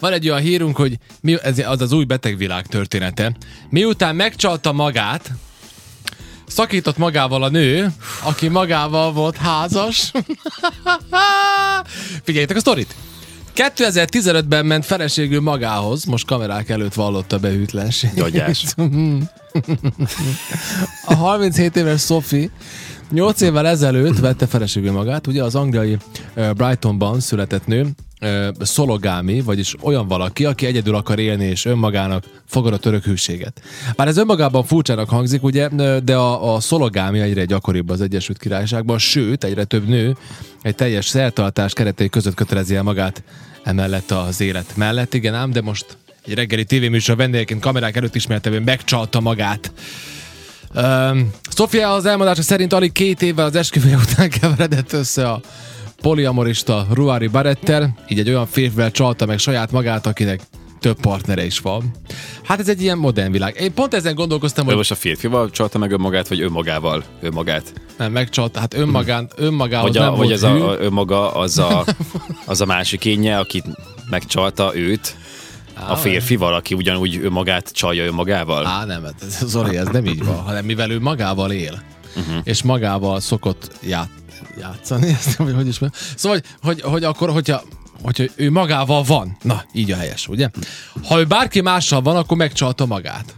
van egy olyan hírunk, hogy mi, ez az az új betegvilág története. Miután megcsalta magát, szakított magával a nő, aki magával volt házas. Figyeljétek a sztorit! 2015-ben ment feleségül magához, most kamerák előtt vallotta be hűtlenség. Gyagyás. A 37 éves Sophie 8 évvel ezelőtt vette feleségül magát, ugye az angliai Brightonban született nő, szologámi, vagyis olyan valaki, aki egyedül akar élni és önmagának fogadott örök hűséget. Bár ez önmagában furcsának hangzik, ugye, de a, a szologámi egyre gyakoribb az Egyesült Királyságban, sőt, egyre több nő egy teljes szertartás keretei között kötelezi el magát emellett az élet mellett. Igen ám, de most egy reggeli tévéműsor vendégeként kamerák előtt ismertevén megcsalta magát. Um, Sofia az elmondása szerint alig két évvel az esküvője után keveredett össze a poliamorista Ruari Barettel, így egy olyan férfivel csalta meg saját magát, akinek több partnere is van. Hát ez egy ilyen modern világ. Én pont ezen gondolkoztam, Ő hogy most a férfival csalta meg önmagát, vagy önmagával önmagát? nem, megcsalta, hát önmagán, önmagához Vagy, nem a, volt vagy ez a, a, önmaga az a, az a másik énje, aki megcsalta őt, a férfival, aki ugyanúgy önmagát csalja önmagával? Á, nem, hát ez, Zoli, ez nem így van, hanem mivel ő magával él, uh-huh. és magával szokott ját, játszani, ezt nem, hogy is mondjam. Szóval, hogy, hogy, hogy akkor, hogyha hogyha ő magával van, na, így a helyes, ugye? Ha ő bárki mással van, akkor megcsalta magát.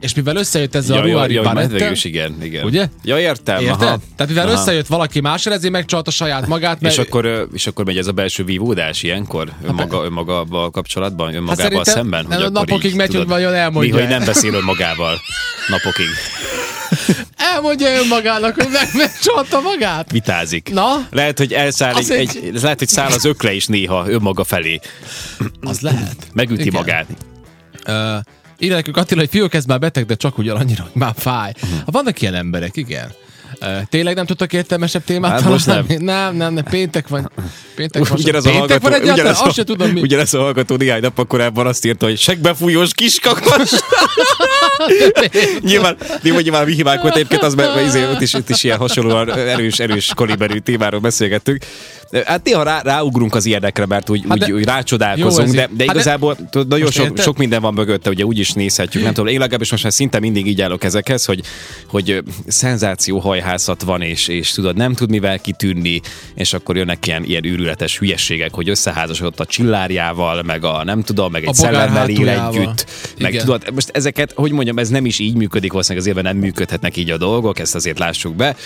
És mivel összejött a Ruari ja, Barrettel, végül is igen, igen. Ugye? Ja, értem. érted? Aha. Tehát mivel Aha. összejött valaki mással, ezért megcsalta saját magát, mert És akkor, és akkor megy ez a belső vívódás ilyenkor önmaga, önmagával kapcsolatban, önmagával Hát szemben? akkor napokig megy, hogy vajon elmondja. Mi, hogy nem beszél önmagával napokig. Elmondja önmagának, hogy meg, megcsalta magát. Vitázik. Na? Lehet, hogy elszáll egy, egy- egy, lehet, hogy száll az ökle is néha önmaga felé. Az lehet. Megüti Igen. magát. Uh, írja nekünk Attila, hogy fiúk, ez már beteg, de csak ugyanannyira, hogy már fáj. Ha vannak ilyen emberek, igen. Tényleg nem tudtak értelmesebb témát Hát most találni? Nem, nem, nem, péntek van. Péntek van. Ugyanaz a péntek hallgató, van egyáltalán? ugyanaz, Azt se tudom mi. ugyanaz a hallgató néhány nap korábban azt írta, hogy segbefújós kiskakas. nyilván, nyilván, nyilván vihimálkodt egyébként, az mert izé, ott, is, ott is ilyen hasonlóan erős, erős kaliberű témáról beszélgettünk. Hát néha rá, ráugrunk az ilyenekre, mert úgy, Hát de- úgy Jó, rácsodálkozunk, ez de, de hát de- igazából tudod, nagyon sok, érted? sok minden van mögötte, ugye úgy is nézhetjük, nem tudom, én legalábbis most már szinte mindig így állok ezekhez, hogy, hogy szenzációhajhászat van, és, és tudod, nem tud mivel kitűnni, és akkor jönnek ilyen, ilyen űrületes hülyeségek, hogy összeházasodott a csillárjával, meg a nem tudom, meg egy szellemmel él együtt, meg Igen. tudod, most ezeket, hogy mondjam, ez nem is így működik, valószínűleg azért nem működhetnek így a dolgok, ezt azért lássuk be.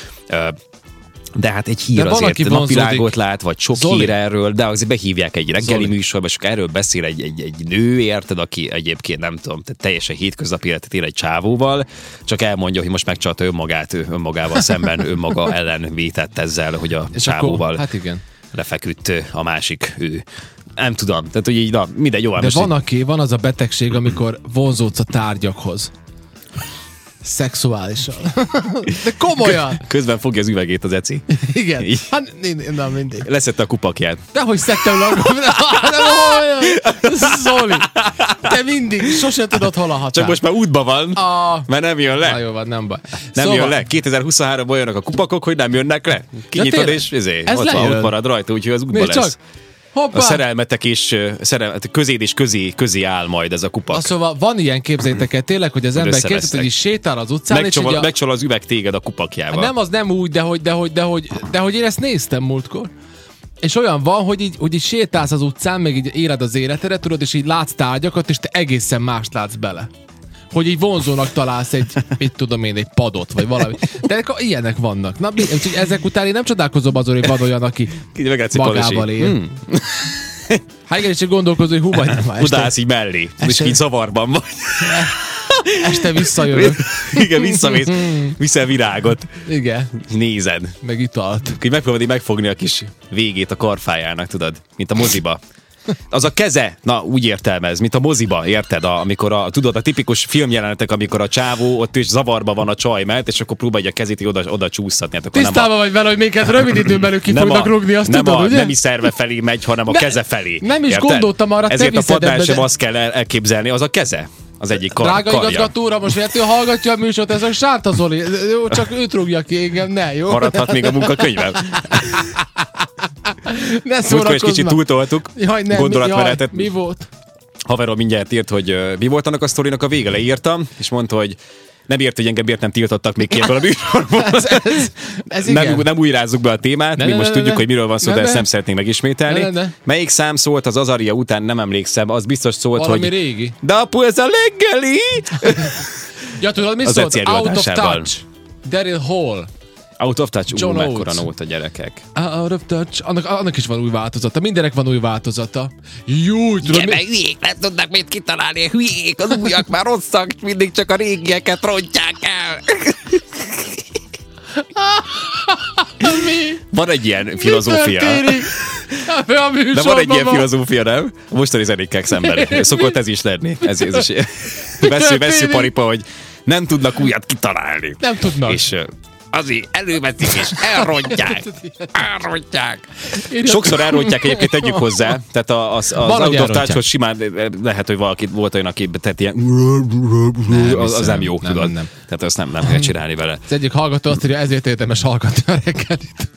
De hát egy hír De azért napvilágot lát, vagy sok Zoli. hír erről, de azért behívják egy reggeli Zoli. műsorba, és akkor erről beszél egy, egy, egy nő, érted, aki egyébként nem tudom, tehát teljesen hétköznapi életet él egy csávóval, csak elmondja, hogy most megcsalta önmagát, ő önmagával szemben, önmaga ellen vétett ezzel, hogy a És csávóval akkor, hát igen. lefeküdt a másik ő. Nem tudom, tehát hogy így, na, mindegy, jó, De van, aki, van az a betegség, amikor vonzódsz a tárgyakhoz. Szexuálisan. De komolyan. közben fogja az üvegét az eci. Igen. Hát, na mindig. Leszette a kupakját. Dehogy szedtem le a. Zoli, te mindig, sose tudod, hol a határ. Csak most már útban van, A... mert nem jön le. Na jó, van, nem baj. Nem szóval, jön le. 2023-ban olyanok a kupakok, hogy nem jönnek le. Kinyitod, és izé, Ez ott, van, ott marad rajta, úgyhogy az útban lesz. csak. Hoppá. A szerelmetek is, ö, szerelmet, közéd és közé, közé áll majd ez a kupak. Na, szóval van ilyen képzétek el tényleg, hogy az ember összevesztek. hogy is sétál az utcán, és Megcsal, így a... megcsal az üveg téged a kupakjával. Nem, az nem úgy, de hogy, de hogy, de hogy, de hogy én ezt néztem múltkor. És olyan van, hogy így, hogy így sétálsz az utcán, meg így éled az életedet, tudod, és így látsz tárgyakat, és te egészen mást látsz bele. Hogy így vonzónak találsz egy, mit tudom én, egy padot, vagy valami. De ilyenek vannak. Na, mi- úgyhogy ezek után én nem csodálkozom azon, hogy van olyan, aki magával él. Hmm. Hát igen, és csak gondolkozom, hogy hú, majd nem este, így mellé, és Este- így zavarban vagy. este visszajövök. Igen, visszamész, viszel virágot, Igen, nézed. meg italt. Így megpróbálod így megfogni a kis végét a karfájának, tudod, mint a moziba. Az a keze, na úgy értelmez, mint a moziba, érted? A, amikor a, tudod, a tipikus filmjelenetek, amikor a csávó ott is zavarba van a csaj mellett, és akkor próbálja a kezét oda, oda csúsztatni. Hát akkor nem a, Tisztában vagy vele, hogy minket rövid időn belül ki nem fognak a, rugni, azt nem tudod, a ugye? nemi szerve felé megy, hanem a Ne- keze felé. nem is érted? gondoltam arra, Ezért a padnál sem de- azt kell el- elképzelni, az a keze. Az egyik kar, Drága karja. igazgató most értő, hallgatja a műsort, ez a Sánta Zoli. Jó, csak őt rúgja ki, engem ne, jó? Maradhat még a munkakönyvem. Ne Múltkor szórakozz kicsit túltoltuk. Jaj, nem, gondolatmenetet. mi, volt? Haverom mindjárt írt, hogy ö, mi volt annak a sztorinak a vége, leírtam, és mondta, hogy nem ért, hogy engem miért nem tiltottak még ki ebből a műsorból. Ez, ez, ez igen. nem, nem újrázzuk be a témát, Ne, mi ne, most ne, tudjuk, ne. hogy miről van szó, Ne, de ezt ne. nem szeretnénk megismételni. Ne, ne, ne. Melyik szám szólt az Azaria után, nem emlékszem, az biztos szólt, Valami hogy régi. de apu, ez a leggeli! Ja, tudod, mi Az szólt? Out of touch. Daryl Hall. Out of touch, John ú, mekkora nót a gyerekek. Out of touch. Annak, annak is van új változata. Mindenek van új változata. Jó, tudod, mi? hülyék, nem tudnak mit kitalálni, hülyék, az újak már rosszak, mindig csak a régieket rontják el. mi? Van egy ilyen filozófia. Hát, A De van egy ilyen filozófia, nem? A mostani zenékkel szemben. Szokott ez is lenni. Ez, ez is vesző, vesző történik? paripa, hogy nem tudnak újat kitalálni. Nem tudnak. És azért előveszik és elrontják. Elrontják. Sokszor elrontják, egyébként tegyük hozzá. Tehát a- az, az touchhoz simán eh, lehet, hogy valaki volt olyan, aki tett ilyen az, az nem jó, nem, tudod. nem. Tehát azt nem, nem kell csinálni vele. Az egyik hallgató azt írja, ezért érdemes hallgatni a reggelit.